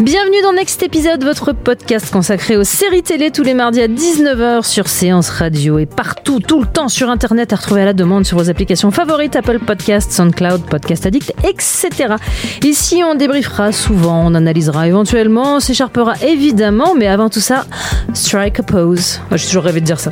Bienvenue dans Next Épisode, votre podcast consacré aux séries télé tous les mardis à 19h sur Séance Radio et partout, tout le temps sur Internet à retrouver à la demande sur vos applications favorites, Apple Podcast, SoundCloud, Podcast Addict, etc. Ici, on débriefera souvent, on analysera éventuellement, on s'écharpera évidemment, mais avant tout ça, strike a pose. J'ai toujours rêvé de dire ça.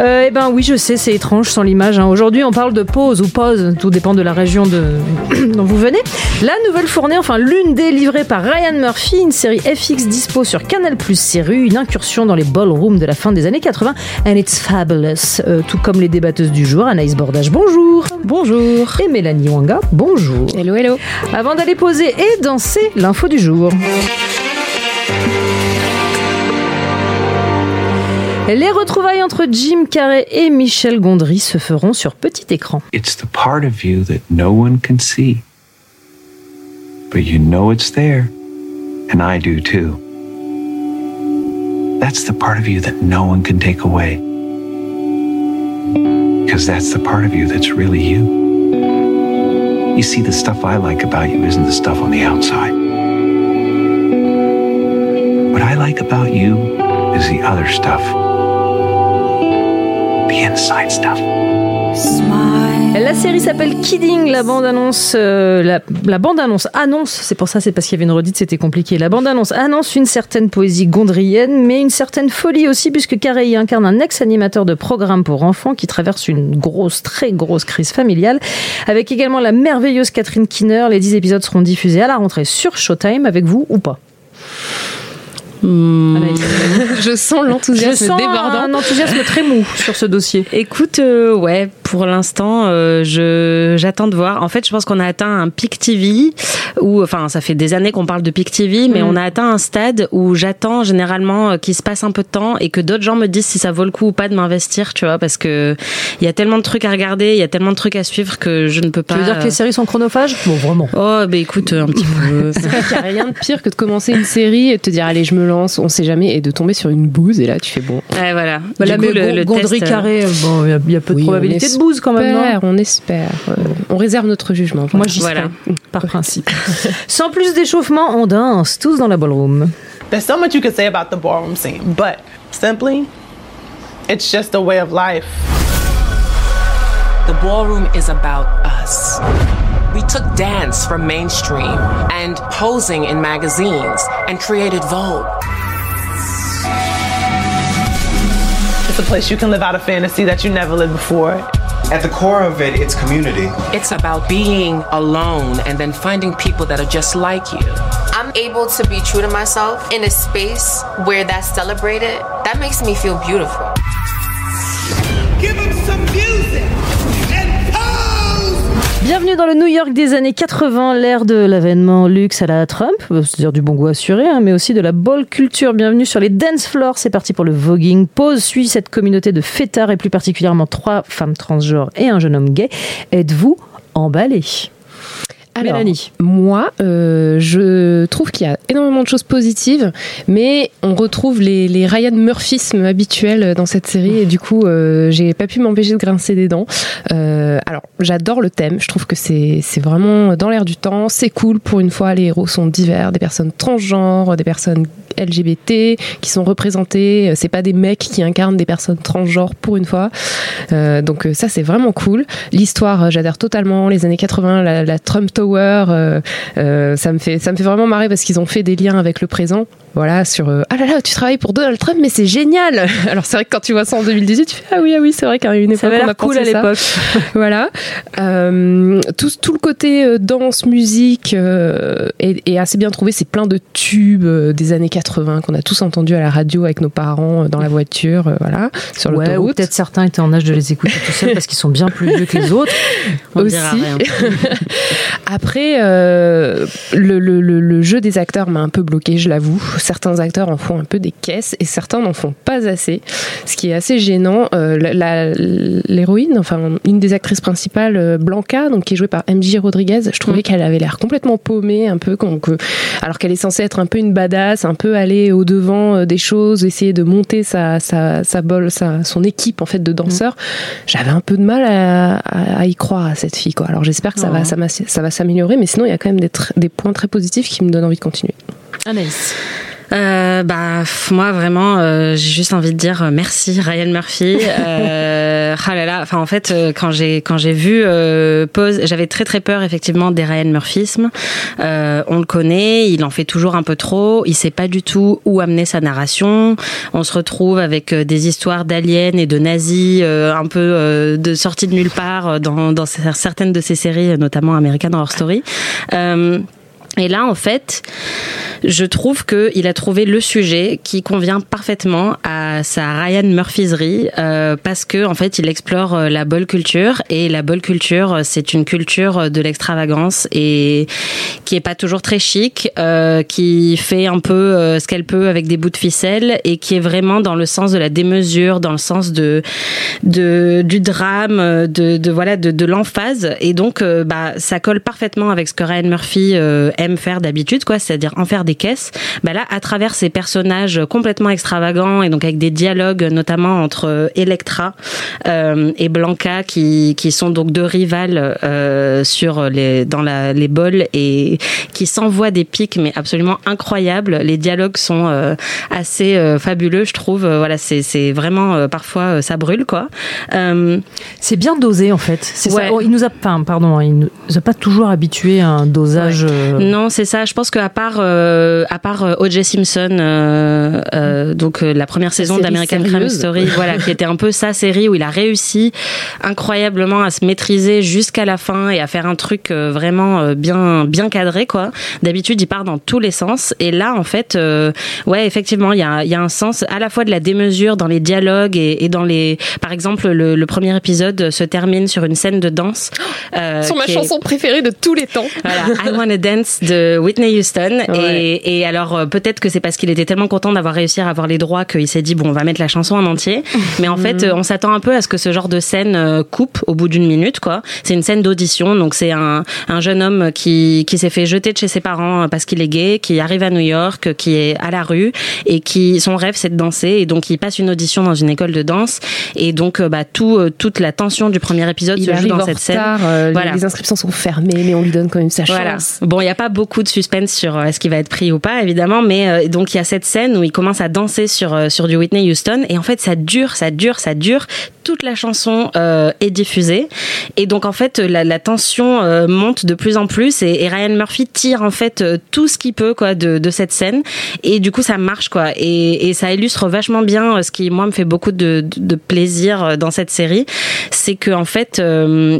Euh, eh ben oui, je sais, c'est étrange sans l'image. hein. Aujourd'hui, on parle de pause ou pause, tout dépend de la région de... dont vous venez. La nouvelle fournée, enfin l'une des livrées par Ryan Murphy, une série FX dispo sur Canal Plus série, une incursion dans les ballrooms de la fin des années 80, and it's fabulous. Euh, tout comme les débatteuses du jour, Anaïs Bordage, bonjour. Bonjour. Et Mélanie Wanga, bonjour. Hello, hello. Avant d'aller poser et danser, l'info du jour. Les retrouvailles entre Jim Carrey et Michel Gondry se feront sur petit écran. It's the part of you that no one can see. But you know it's there. And I do too. That's the part of you that no one can take away. Because that's the part of you that's really you. You see, the stuff I like about you isn't the stuff on the outside. What I like about you is the other stuff. The inside stuff. La série s'appelle Kidding, la bande annonce, euh, la, bande annonce annonce, c'est pour ça, c'est parce qu'il y avait une redite, c'était compliqué. La bande annonce annonce une certaine poésie gondrienne, mais une certaine folie aussi, puisque Carey incarne un ex-animateur de programme pour enfants qui traverse une grosse, très grosse crise familiale, avec également la merveilleuse Catherine Kinner. Les 10 épisodes seront diffusés à la rentrée sur Showtime, avec vous ou pas Anaïs. Je sens Je l'enthousiasme sens débordant. un enthousiasme très mou sur ce dossier. Écoute, euh, ouais, pour l'instant, euh, je j'attends de voir. En fait, je pense qu'on a atteint un pic TV où, enfin, ça fait des années qu'on parle de pic TV, mais Mm. on a atteint un stade où j'attends généralement euh, qu'il se passe un peu de temps et que d'autres gens me disent si ça vaut le coup ou pas de m'investir, tu vois, parce que il y a tellement de trucs à regarder, il y a tellement de trucs à suivre que je ne peux pas. Tu veux dire que les séries sont chronophages? Bon, vraiment. Oh, bah écoute, un petit peu. C'est vrai qu'il n'y a rien de pire que de commencer une série et de te dire allez je me lance, on sait jamais, et de tomber sur une bouse et là tu fais bon. Ouais, voilà. Voilà, coup, mais le- le Gondry test, euh, Carré, bon, il y a- il y, a peu de Oui, probabilité de bouse quand même, non espère, on espère. Euh, on réserve notre jugement. Moi, j'y Voilà. par principe. Sans plus d'échauffement, on danse tous dans la ballroom. There's so much you could say about the ballroom scene, but simply, it's just a way of life. The ballroom is about us. We took dance from mainstream and posing in magazines and created Vogue. It's a place you can live out a fantasy that you never lived before. At the core of it, it's community. It's about being alone and then finding people that are just like you. I'm able to be true to myself in a space where that's celebrated. That makes me feel beautiful. Bienvenue dans le New York des années 80, l'ère de l'avènement luxe à la Trump, euh, c'est-à-dire du bon goût assuré, hein, mais aussi de la ball culture. Bienvenue sur les dance floors, c'est parti pour le voguing. Pause suit cette communauté de fêtards et plus particulièrement trois femmes transgenres et un jeune homme gay. Êtes-vous emballé? Alors, Mélanie. moi, euh, je trouve qu'il y a énormément de choses positives, mais on retrouve les, les Ryan Murphismes habituels dans cette série, et du coup, euh, j'ai pas pu m'empêcher de grincer des dents. Euh, alors, j'adore le thème, je trouve que c'est vraiment dans l'air du temps, c'est cool pour une fois, les héros sont divers, des personnes transgenres, des personnes LGBT qui sont représentées, c'est pas des mecs qui incarnent des personnes transgenres pour une fois. Euh, donc euh, ça c'est vraiment cool. L'histoire, euh, j'adhère totalement. Les années 80, la, la Trump Tower Tower. euh, euh, ça me fait ça me fait vraiment marrer parce qu'ils ont fait des liens avec le présent. Voilà, sur euh, ah là là, tu travailles pour Donald Trump, mais c'est génial. Alors c'est vrai que quand tu vois ça en 2018, tu fais ah oui ah oui, c'est vrai qu'à une époque Ça on a cool pensé à ça. l'époque. voilà. Tout, tout le côté danse, musique est, est assez bien trouvé. C'est plein de tubes des années 80 qu'on a tous entendus à la radio avec nos parents dans la voiture, voilà, sur Ouais, ou l'autoroute. peut-être certains étaient en âge de les écouter tout seuls parce qu'ils sont bien plus vieux que les autres. On aussi. Après, euh, le, le- le- le jeu des acteurs m'a un peu bloqué, je l'avoue. Certains acteurs en font un peu des caisses et certains n'en font pas assez, ce qui est assez gênant. Euh, L'héroïne, enfin une des actrices principales, euh, Blanca, donc qui est jouée par MJ Rodriguez, je trouvais qu'elle avait l'air complètement paumée, un peu que, alors qu'elle est censée être un peu une badass, un peu aller au devant des choses, essayer de monter sa sa sa bol, sa son équipe en fait de danseurs. J'avais un peu de mal à, à- à y croire à cette fille quoi. Alors j'espère que ça Oh. va ça, m'a- ça va s'améliorer, mais sinon il y a quand même des, des points très positifs qui me donnent envie de continuer. Anaïs. Euh, bah moi vraiment euh, j'ai juste envie de dire euh, merci Ryan Murphy. Euh, ah là là, enfin en fait euh, quand j'ai quand j'ai vu euh, Pose, j'avais très très peur effectivement des Ryan Murphismes. Euh, on le connaît, il en fait toujours un peu trop, il sait pas du tout où amener sa narration. On se retrouve avec des histoires d'aliens et de nazis euh, un peu euh, de sorties de nulle part dans dans certaines de ses séries notamment American Horror Story. Euh, et là, en fait, je trouve que il a trouvé le sujet qui convient parfaitement à sa Ryan Murphyserie euh, parce que en fait, il explore euh, la bol culture. Et la bol culture, euh, c'est une culture de l'extravagance et qui est pas toujours très chic, euh, qui fait un peu euh, ce qu'elle peut avec des bouts de ficelle et qui est vraiment dans le sens de la démesure, dans le sens de, du drame, euh, de, voilà de, de l'emphase. Et donc euh, bah ça colle parfaitement avec ce que Ryan Murphy euh, faire d'habitude quoi, c'est-à-dire en faire des caisses. Bah là à travers ces personnages complètement extravagants et donc avec des dialogues notamment entre euh, Electra euh, et Blanca qui qui sont donc deux rivales euh, sur les dans la les bols et qui s'envoient des pics mais absolument incroyables. Les dialogues sont euh, assez fabuleux, je trouve. Voilà, c'est c'est vraiment parfois ça brûle quoi. C'est bien dosé en fait. C'est Ouais. ça. Oh, il nous a, enfin, pardon, il nous a pas toujours habitué à un dosage. Non, c'est ça. Je pense qu'à part euh, à part euh, O.J. Simpson, euh, donc la première saison d'American Crime. Story, voilà, qui était un peu sa série où il a réussi incroyablement à se maîtriser jusqu'à la fin et à faire un truc vraiment bien bien cadré quoi. D'habitude, il part dans tous les sens et là, en fait, ouais, effectivement, il y a il y a un sens à la fois de la démesure dans les dialogues et, et dans les, par exemple, le, le premier épisode se termine sur une scène de danse. euh, Sur ma est- chanson préférée de tous les temps. voilà, I Wanna Dance de Whitney Houston. Ouais. Et, et alors, euh, peut-être que c'est parce qu'il était tellement content d'avoir réussi à avoir les droits qu'il s'est dit, bon, on va mettre la chanson en entier. Mais en fait, euh, on s'attend un peu à ce que ce genre de scène euh, coupe au bout d'une minute, quoi. C'est une scène d'audition. Donc, c'est un, un jeune homme qui, qui s'est fait jeter de chez ses parents parce qu'il est gay, qui arrive à New York, qui est à la rue et qui, son rêve, c'est de danser. Et donc, il passe une audition dans une école de danse. Et donc, bah, tout, toute la tension du premier épisode Il se joue dans cette scène. euh, Voilà. les inscriptions sont fermées, mais on lui donne quand même sa Voilà. chance. Bon, il n'y a pas beaucoup de suspense sur euh, est-ce qu'il va être pris ou pas, évidemment, mais euh, donc il y a cette scène où il commence à danser sur euh, sur du Whitney Houston et en fait ça dure, ça dure, ça dure. Toute la chanson est diffusée. Et donc en fait la, tension monte de plus en plus et, Ryan Murphy tire en fait tout ce qu'il peut quoi de, de cette scène. Et du coup ça marche quoi. Et, et ça illustre vachement bien ce qui moi me fait beaucoup de, plaisir dans cette série, c'est que en fait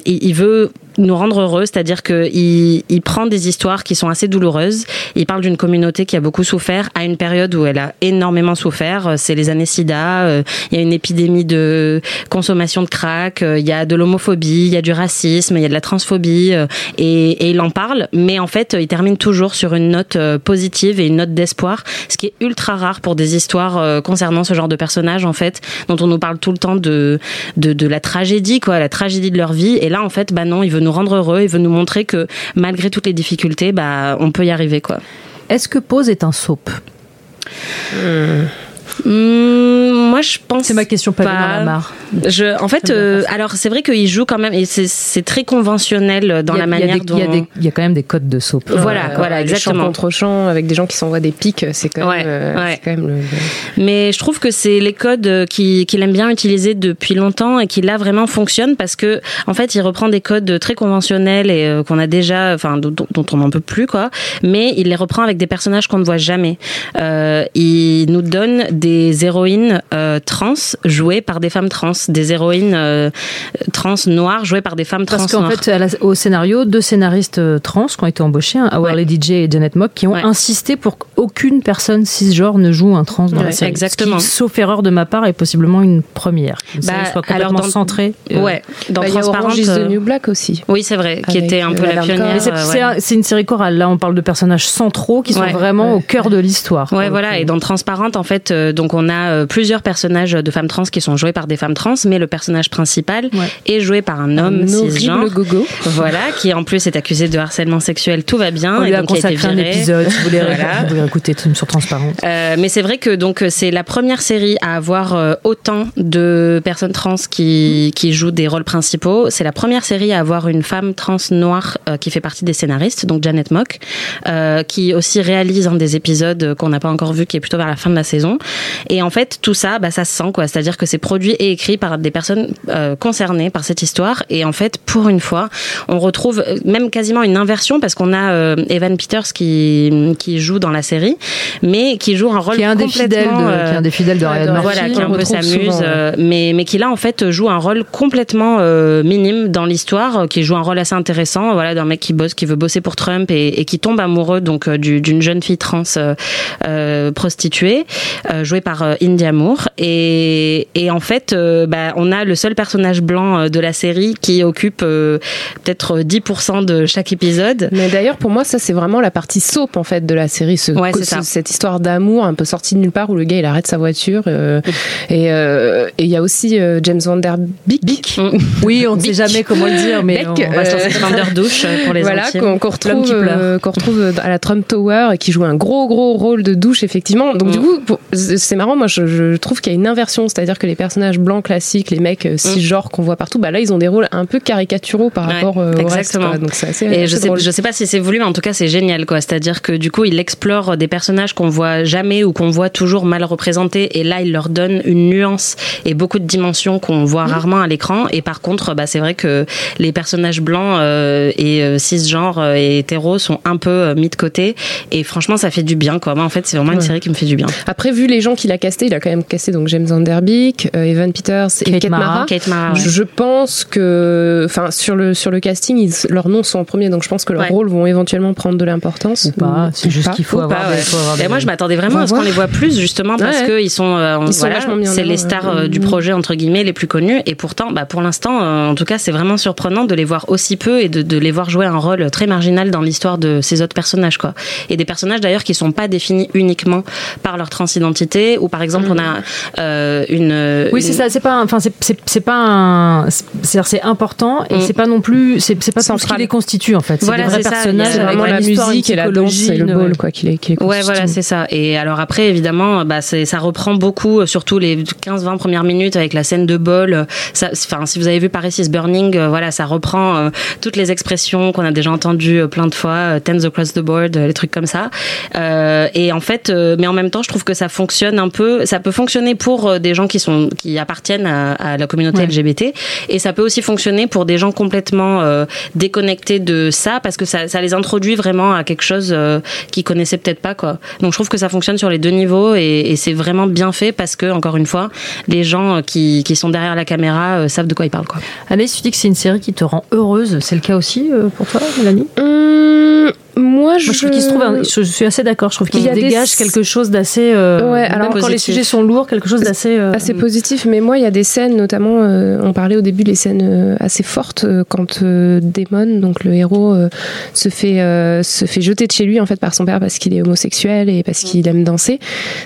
il veut nous rendre heureux, c'est-à-dire que il, prend des histoires qui sont assez douloureuses. Il parle d'une communauté qui a beaucoup souffert à une période où elle a énormément souffert. Euh, C'est les années SIDA. euh, Il y a une épidémie de consommation de crack. euh, Il y a de l'homophobie, il y a du racisme, il y a de la transphobie, et, il en parle. Mais en fait, il termine toujours sur une note positive et une note d'espoir, ce qui est ultra rare pour des histoires concernant ce genre de personnages en fait, dont on nous parle tout le temps de de, de la tragédie, quoi, la tragédie de leur vie. Et là, en fait, bah non, il veut nous rendre heureux, il veut nous montrer que malgré toutes les difficultés, bah on peut y arriver, quoi. Est-ce que Pose est un soap? Hum, moi, je pense. C'est ma question pas, pas. la mare. Je, en fait, euh, alors c'est vrai qu'il joue quand même, et c'est très conventionnel dans la manière dont. Il y, a quand même des codes de soap. Voilà, voilà, exactement. Champ contre champ, avec des gens qui s'envoient des pics, c'est quand, même, euh, quand même le... Mais je trouve que c'est les codes qu'il aime bien utiliser depuis longtemps et qui là vraiment fonctionnent parce que, en fait, il reprend des codes très conventionnels et euh, qu'on a déjà, enfin, dont, dont on n'en peut plus, quoi. Mais il les reprend avec des personnages qu'on ne voit jamais. Euh, il nous donne des héroïnes euh, trans jouées par des femmes trans, des héroïnes euh, trans noires jouées par des femmes trans. Parce qu'en fait, au scénario, deux scénaristes euh, trans qui ont été embauchés, hein, Our Lady J et Janet Mock, qui ont insisté pour qu'aucune personne cisgenre ne joue un trans dans la série. Exactement. Ce qui, sauf erreur de ma part, est possiblement une première. Une bah, soit complètement alors dans, centrée. Ouais. Dans bah, Transparente. Il y a the New Black aussi. Oui, c'est vrai, qui était un peu la pionnière. C'est une série chorale. Là, on parle de personnages centraux qui sont vraiment au cœur de l'histoire. Ouais, voilà. Et dans Transparente, en fait, donc on a plusieurs personnages de femmes trans qui sont joués par des femmes trans, mais le personnage principal est joué par un homme cisgenre. gogo. Voilà, qui en plus est accusé de harcèlement sexuel. Tout va bien. On et lui a donc consacré un épisode. Si vous voulez, voilà. vous écouter sur Transparente. Euh, mais c'est vrai que donc c'est la première série à avoir euh, autant de personnes trans qui, qui jouent des rôles principaux. C'est la première série à avoir une femme trans noire euh, qui fait partie des scénaristes, donc Janet Mock, euh, qui aussi réalise un des épisodes qu'on n'a pas encore vu, qui est plutôt vers la fin de la saison. Et en fait, tout ça, bah, ça se sent quoi. C'est-à-dire que c'est produit et écrit par des personnes euh, concernées par cette histoire. Et en fait, pour une fois, on retrouve euh, même quasiment une inversion parce qu'on a euh, Evan Peters qui qui joue dans la série, mais qui joue un rôle qui est un des fidèles de, euh, qui est un des fidèles de Ryan Murphy. Voilà, qui un peu s'amuse, mais mais qui là en fait joue un rôle complètement minime dans l'histoire, qui joue un rôle assez intéressant. Voilà, d'un mec qui bosse, qui veut bosser pour Trump et, et qui tombe amoureux donc d'une jeune fille trans prostituée, jouée par India Moore. Et et en fait, bah, on a le seul personnage blanc de la série qui occupe peut-être 10% de chaque épisode. Mais d'ailleurs, pour moi, ça c'est vraiment la partie soap en fait de la série, ce, Ouais, ce- cette histoire d'amour un peu sortie de nulle part où le gars il arrête sa voiture euh, et euh, il y a aussi euh, James Van Der Beek. Oui, on ne sait jamais comment le dire, mais Beck, on va euh, lancer Van der douche pour les voilà qu'on L'homme retrouve euh, qu'on à la Trump Tower et qui joue un gros gros rôle de douche effectivement. Donc du coup c'est marrant. Moi je, je trouve qu'il y a une inversion c'est-à-dire que les personnages blancs classiques les mecs euh, cisgenres qu'on voit partout bah là ils ont des rôles un peu caricaturaux par Ouais, rapport euh, au reste exactement. quoi. donc c'est assez, Et je sais, drôle. je sais pas si c'est voulu, mais en tout cas c'est génial quoi. C'est-à-dire que du coup il explore des personnages qu'on voit jamais ou qu'on voit toujours mal représentés, et là il leur donne une nuance et beaucoup de dimensions qu'on voit rarement à l'écran. Et par contre, bah c'est vrai que les personnages blancs euh, et cisgenres et hétéros sont un peu mis de côté. Et franchement, ça fait du bien quoi. Moi en fait, c'est vraiment une Ouais. série qui me fait du bien. Après, vu les gens qu'il a castés, il a quand même casté donc James Van Der Beek, euh, Evan Peters et Kate Kate, Mara. Mara. Kate Mara, ouais. Je, je pense que, enfin, sur le sur le casting, ils- leurs noms sont en premier, donc je pense que leurs Ouais. rôles vont éventuellement prendre de l'importance. Ou pas, c'est juste pas. qu'il faut Ou avoir pas, des- ouais. faut avoir Et moi, je m'attendais vraiment à ce qu'on les voit plus, justement, parce Ouais. que ils sont, euh, Ils sont voilà, c'est les stars euh, du projet entre guillemets les plus connus. Et pourtant, bah, pour l'instant, euh, en tout cas, c'est vraiment surprenant de les voir aussi peu et de, de les voir jouer un rôle très marginal dans l'histoire de ces autres personnages, quoi. Et des personnages d'ailleurs qui sont pas définis uniquement par leur transidentité, ou par exemple, on a euh, une. Oui, une- c'est ça. C'est pas, enfin, c'est- pas un. c'est- important et Mm. c'est pas non plus. C'est pas tout ce qui Central. les constitue en fait. C'est Voilà, des vrais personnages. avec la musique et la danse et le ball ouais. quoi qui les qui les Ouais, voilà, c'est ça. Et alors après, évidemment, bah, ça reprend beaucoup, euh, surtout les 15-20 premières minutes avec la scène de bol. Ça, Enfin, si vous avez vu Paris is Burning, euh, voilà, ça reprend euh, toutes les expressions qu'on a déjà entendues euh, plein de fois, euh, Tens across the board, euh, les trucs comme ça. Euh, et en fait, euh, mais en même temps, je trouve que ça fonctionne un peu. Ça peut fonctionner pour euh, des gens qui sont qui appartiennent à, à la communauté Ouais. LGBT, et ça peut aussi fonctionner pour des gens complètement euh, déconnectés de ça, parce que ça, ça les introduit vraiment à quelque chose euh, qu'ils connaissaient peut-être pas, quoi. Donc je trouve que ça fonctionne sur les deux niveaux, et, et c'est vraiment bien fait parce que encore une fois, les gens euh, qui, qui sont derrière la caméra euh, savent de quoi ils parlent, quoi. Anaïs, tu dis que c'est une série qui te rend heureuse. C'est le cas aussi euh, pour toi, Mélanie? Hum, moi, je, Moi, je trouve qu'il se trouve. un- Je suis assez d'accord. Je trouve qu'il a des- dégage quelque chose d'assez. euh, Ouais, même alors quand les sujets sont lourds, quelque chose d'assez. euh, assez positif, mais moi il y a des scènes, notamment, euh, on parlait au début des scènes euh, assez fortes euh, quand euh, Damon, donc le héros, euh, se fait euh, se fait jeter de chez lui en fait par son père parce qu'il est homosexuel et parce qu'il aime danser.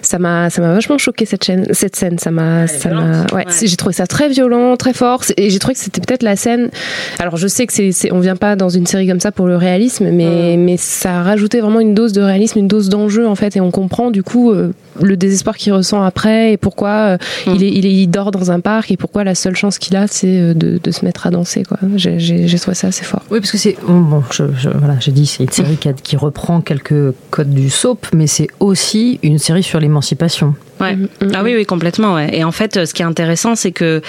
Ça m'a ça m'a vachement choqué cette scène, cette scène. Ça m'a ça m'a ouais, Ouais. j'ai trouvé ça très violent, très fort et j'ai trouvé que c'était peut-être la scène. Alors je sais que c'est c'est- on vient pas dans une série comme ça pour le réalisme, mais mais ça a rajouté vraiment une dose de réalisme, une dose d'enjeu en fait, et on comprend du coup euh, le désespoir qu'il ressent après et pourquoi euh, Mm. il, est, il, est- il dort dans un parc et pourquoi la seule chance qu'il a c'est euh, de, de se mettre à danser quoi. J'ai- trouvé ça assez fort. Oui, parce que c'est. Bon, je, je- voilà, j'ai dit, c'est une série qui, a- qui reprend quelques codes du soap, mais c'est aussi une série sur l'émancipation. Ouais. Ah oui, oui, complètement. Ouais. Et en fait, euh, ce qui est intéressant, c'est que,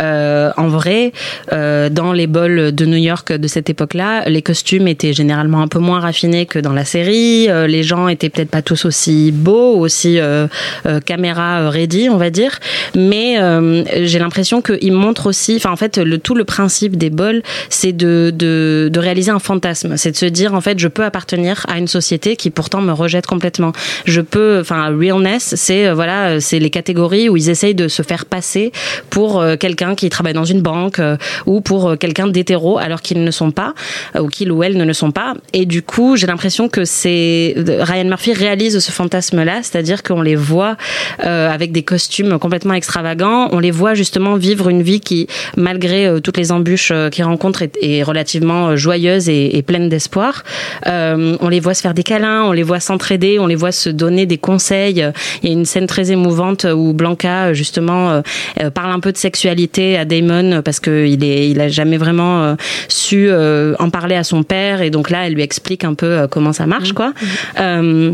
euh, en vrai, euh, dans les bols de New York de cette époque-là, les costumes étaient généralement un peu moins raffinés que dans la série. Euh, les gens étaient peut-être pas tous aussi beaux, aussi euh, euh, caméra ready, on va dire. Mais euh, j'ai l'impression qu'ils montrent aussi. Enfin, en fait, le tout le principe des bols, c'est de, de de réaliser un fantasme. C'est de se dire, en fait, je peux appartenir à une société qui pourtant me rejette complètement. Je peux. Enfin, realness, c'est voilà, euh, c'est les catégories où ils essayent de se faire passer pour euh, quelqu'un qui travaille dans une banque euh, ou pour quelqu'un d'hétéro alors qu'ils ne sont pas ou qu'ils ou elles ne le sont pas. Et du coup, j'ai l'impression que c'est Ryan Murphy réalise ce fantasme-là, c'est-à-dire qu'on les voit avec des costumes complètement extravagants, on les voit justement vivre une vie qui, malgré toutes les embûches qu'ils rencontrent, est, relativement joyeuse et, pleine d'espoir. On les voit se faire des câlins, on les voit s'entraider, on les voit se donner des conseils. Il y a une scène très émouvante où Blanca justement euh, euh, parle un peu de sexualité à Damon parce que il est, il a jamais vraiment euh, su en parler à son père et donc là elle lui explique un peu comment ça marche quoi. Euh,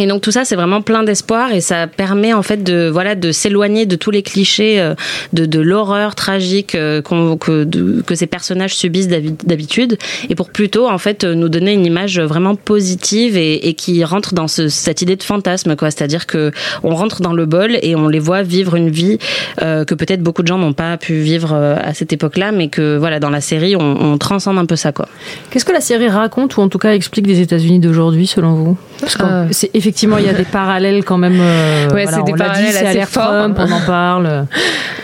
et donc tout ça, c'est vraiment plein d'espoir et ça permet en fait de voilà de s'éloigner de tous les clichés euh, de, de l'horreur tragique euh, qu'on- que, de- que ces personnages subissent d'habi- d'habitude et pour plutôt en fait euh, nous donner une image vraiment positive et, et qui rentre dans ce- cette idée de fantasme quoi. C'est-à-dire que on rentre dans le bol et on les voit vivre une vie euh, que peut-être beaucoup de gens n'ont pas pu vivre euh, à cette époque-là, mais que voilà dans la série on, on transcende un peu ça quoi. Qu'est-ce que la série raconte ou en tout cas explique des États-Unis d'aujourd'hui selon vous? Parce que c'est effectivement il y a des parallèles quand même. euh, Ouais, voilà, c'est des dit, parallèles à assez forts. Trump, on en parle.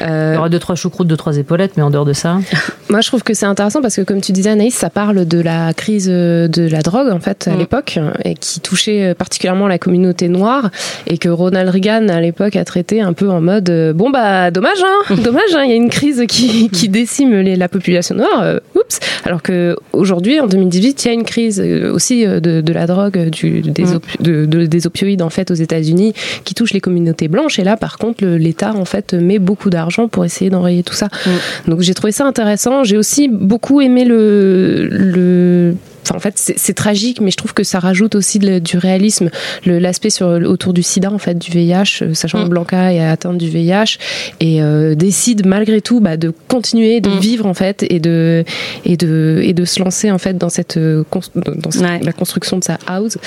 Euh, Il y aura deux trois choucroutes, deux trois épaulettes, mais en dehors de ça. Moi, je trouve que c'est intéressant parce que, comme tu disais, Anaïs, ça parle de la crise euh, de la drogue, en fait, à Mm. l'époque, et qui touchait euh, particulièrement la communauté noire, et que Ronald Reagan, à l'époque, a traité un peu en mode euh, bon, bah, dommage, hein, dommage, hein, il y a une crise qui, qui décime les- la population noire, euh, oups. Alors que aujourd'hui, en 2018, il y a une crise aussi de, de la drogue, du, des, Mm. de- de- des opioïdes, en fait, aux États-Unis, qui touche les communautés blanches, et là, par contre, l'État, en fait, met beaucoup d'argent pour essayer d'enrayer tout ça. Donc j'ai trouvé ça intéressant. J'ai aussi beaucoup aimé le, le Enfin, en fait, c'est tragique, mais je trouve que ça rajoute aussi de- du réalisme, l'aspect sur autour du SIDA, en fait, du VIH, euh, sachant que Mm. Blanca est atteinte du VIH et euh, décide malgré tout bah, de continuer, de Mm. vivre en fait, et de et de et de se lancer en fait dans cette euh, dans cette- Ouais. la construction de sa house.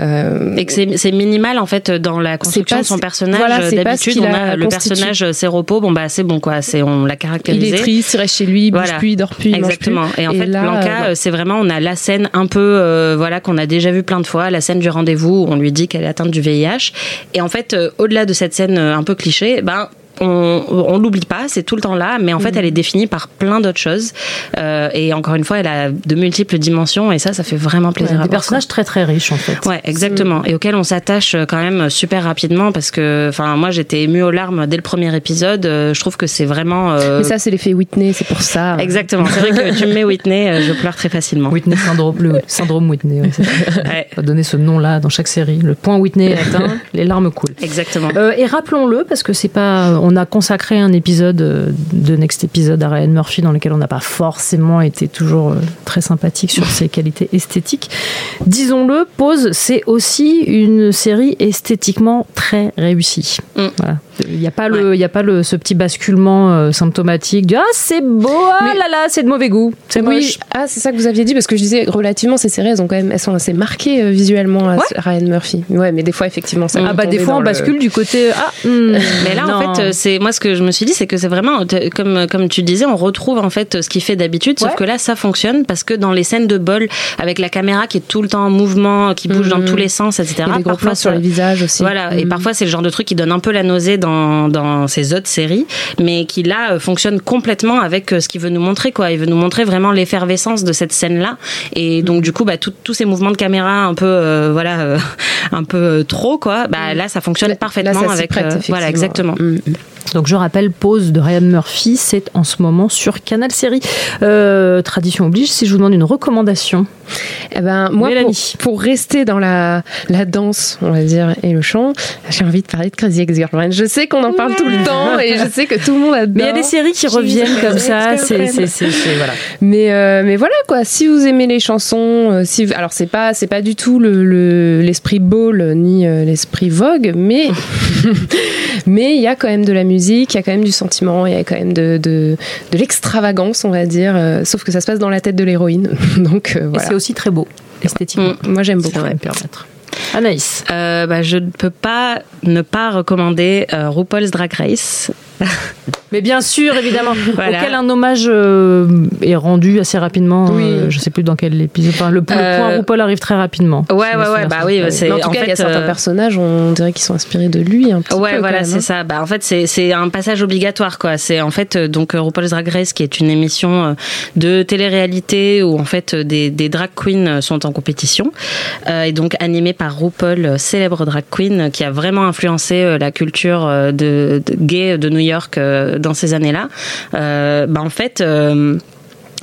Euh, Et que c'est minimal en fait dans la construction pas de son personnage. voilà, D'habitude, on a a le personnage c'est repos, bon bah c'est bon quoi, c'est on l'a il caractérisé. est triste, il reste chez lui, il bouge Voilà. plus, il dort plus, il. Exactement. Et en fait, là, Blanca, euh, c'est vraiment, on a la scène un peu, euh, voilà, qu'on a déjà vu plein de fois, la scène du rendez-vous où on lui dit qu'elle est atteinte du VIH. Et en fait, euh, au-delà de cette scène euh, un peu cliché, ben, on, on l'oublie pas, c'est tout le temps là, mais en fait, elle est définie par plein d'autres choses. Euh, et encore une fois, elle a de multiples dimensions, et ça, ça fait vraiment plaisir Ouais, à des voir, personnages très très riches en fait. Ouais, exactement. Et auquel on s'attache euh, quand même super rapidement parce que, enfin, moi, j'étais émue aux larmes dès le premier épisode. Euh, Je trouve que c'est vraiment. euh, Mais ça, c'est l'effet Whitney, c'est pour ça. Exactement. C'est vrai que tu me mets Whitney, je pleure très facilement. Whitney syndrome, le syndrome Whitney. ouais. Ouais, On va donner ce nom-là dans chaque série. Le point Whitney est atteint, les larmes coulent. exactement. Euh, et rappelons-le, parce que c'est pas. On a consacré un épisode euh, de Next Episode à Ryan Murphy dans lequel on n'a pas forcément été toujours euh, très sympathique sur ses qualités esthétiques. Disons-le, Pause, c'est aussi une série esthétiquement très réussie. Mm. Voilà. Il n'y a pas le, il y a pas le, ce petit basculement euh, symptomatique du ah c'est beau, ah Mais- là là, c'est de mauvais goût, c'est oui, moche. ah c'est ça que vous aviez dit parce que je disais relativement ces séries elles ont quand même elles sont assez marquées euh, visuellement à Ouais. Ryan Murphy. Ouais, mais des fois effectivement ça. Ah bah des fois on le- bascule du côté ah. hmm, Mais là, en fait, euh, c'est moi ce que je me suis dit, c'est que c'est vraiment comme comme tu disais, on retrouve en fait ce qu'il fait d'habitude, sauf Ouais. que là, ça fonctionne parce que dans les scènes de bol avec la caméra qui est tout le temps en mouvement, qui bouge dans Mhm. tous les sens, etc. Des gros parfois plans sur les visages aussi. Voilà, et Mhm. parfois c'est le genre de truc qui donne un peu la nausée dans, dans ces autres séries, mais qui là euh, fonctionne complètement avec euh, ce qu'il veut nous montrer, quoi. Il veut nous montrer vraiment l'effervescence de cette scène-là, et donc du coup, bah, tous ces mouvements de caméra un peu, euh, voilà, euh, un peu trop, quoi. Bah là, ça fonctionne Là- parfaitement là, ça s'y avec, prête, voilà, exactement. Mm. Donc je rappelle, Pause de Ryan Murphy, c'est en ce moment sur Canal Série. Euh, tradition oblige, si je vous demande une recommandation. Eh ben, moi, pour, rester dans la, la danse, on va dire, et le chant, j'ai envie de parler de Crazy Ex-Girlfriend. Je sais qu'on en parle tout le temps et je sais que tout le monde adore. Mais il y a des séries qui reviennent comme ça, c'est c'est- c'est- c'est- voilà. Mais euh, mais voilà quoi. Si vous aimez les chansons, euh, si alors c'est pas c'est pas du tout le le- l'esprit ball ni l'esprit vogue, mais mais il y a quand même de la musique, il y a quand même du sentiment, il y a quand même de de, de l'extravagance, on va dire. euh, sauf que ça se passe dans la tête de l'héroïne, donc euh, voilà. c'est aussi très beau, esthétiquement. Mm, moi j'aime beaucoup. Ça va me permettre. Anaïs. Euh, bah, je ne peux pas ne pas recommander euh, RuPaul's Drag Race. Mais bien sûr, évidemment, Voilà. auquel un hommage euh, est rendu assez rapidement. Oui. euh, je sais plus dans quel épisode. Enfin, le, le Euh, point RuPaul arrive très rapidement. Ouais, me ouais, ouais, bah oui, c'est en tout en cas, il y a certains euh, personnages, on dirait qu'ils sont inspirés de lui un petit. Ouais, voilà, c'est hein. ça. Bah, en fait, c'est un passage obligatoire, quoi. C'est en fait euh, donc euh, RuPaul's Drag Race, qui est une émission euh, de télé-réalité où en fait euh, des, des drag queens euh, sont en compétition euh, et donc animée par RuPaul, euh, célèbre drag queen, euh, qui a vraiment influencé euh, la culture euh, de, de gay de New York euh, dans ces années-là. Euh, bah en fait.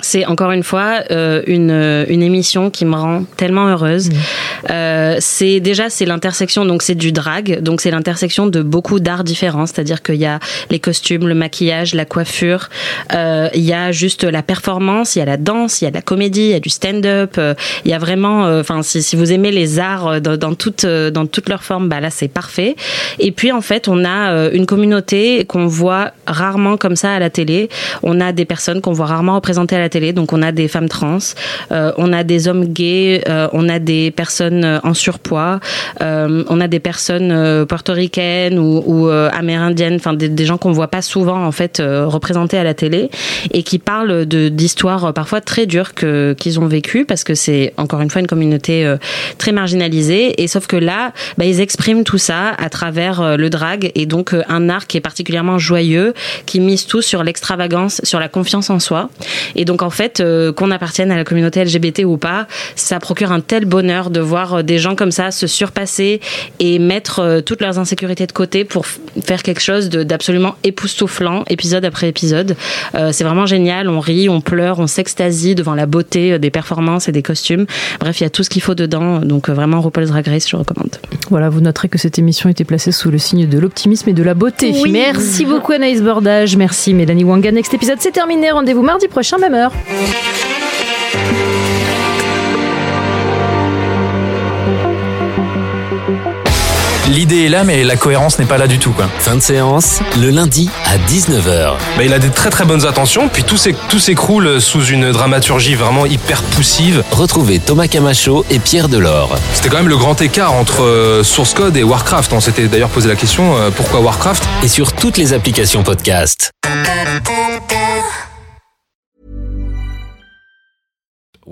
Euh, c'est encore une fois euh, une, une émission qui me rend tellement heureuse. Euh, c'est déjà c'est l'intersection donc c'est du drag. Donc c'est l'intersection de beaucoup d'arts différents. C'est-à-dire qu'il y a les costumes le maquillage la coiffure. Euh, il y a juste la performance il y a la danse il y a la comédie il y a du stand-up. Euh, il y a vraiment euh, enfin si, si vous aimez les arts euh, dans, dans toute euh, dans toutes leurs formes bah là c'est parfait. Et puis en fait on a euh, une communauté qu'on voit rarement comme ça à la télé. On a des personnes qu'on voit rarement représentées à la donc on a des femmes trans euh, on a des hommes gays euh, on a des personnes euh, en surpoids on a des personnes portoricaines ou, amérindiennes enfin des, gens qu'on voit pas souvent en fait représentés à la télé et qui parlent d'histoires parfois très dures que qu'ils ont vécues parce que c'est encore une fois une communauté très marginalisée. Et sauf que là bah, ils expriment tout ça à travers le drag et donc un art qui est particulièrement joyeux qui mise tout sur l'extravagance sur la confiance en soi. Et donc en fait euh, qu'on appartienne à la communauté LGBT ou pas ça procure un tel bonheur de voir euh, des gens comme ça se surpasser et mettre euh, toutes leurs insécurités de côté pour faire quelque chose d'absolument époustouflant épisode après épisode Euh, c'est vraiment génial on rit on pleure on s'extasie devant la beauté des performances et des costumes bref il y a tout ce qu'il faut dedans donc vraiment RuPaul's Drag Race je recommande Voilà, vous noterez que cette émission était placée sous le signe de l'optimisme et de la beauté. Merci beaucoup Anaïs Bordage, merci Mélanie Wanga. Next épisode, c'est terminé. Rendez-vous mardi prochain, même heure. L'idée est là, mais la cohérence n'est pas là du tout. Quoi. Fin de séance, le lundi à 19h. Bah, il a des très très bonnes intentions, puis tout s'écroule sous une dramaturgie vraiment hyper poussive. Retrouvez Thomas Camacho et Pierre Delors. C'était quand même le grand écart entre euh, Source Code et Warcraft. On s'était d'ailleurs posé la question euh, pourquoi Warcraft? Et sur toutes les applications podcast.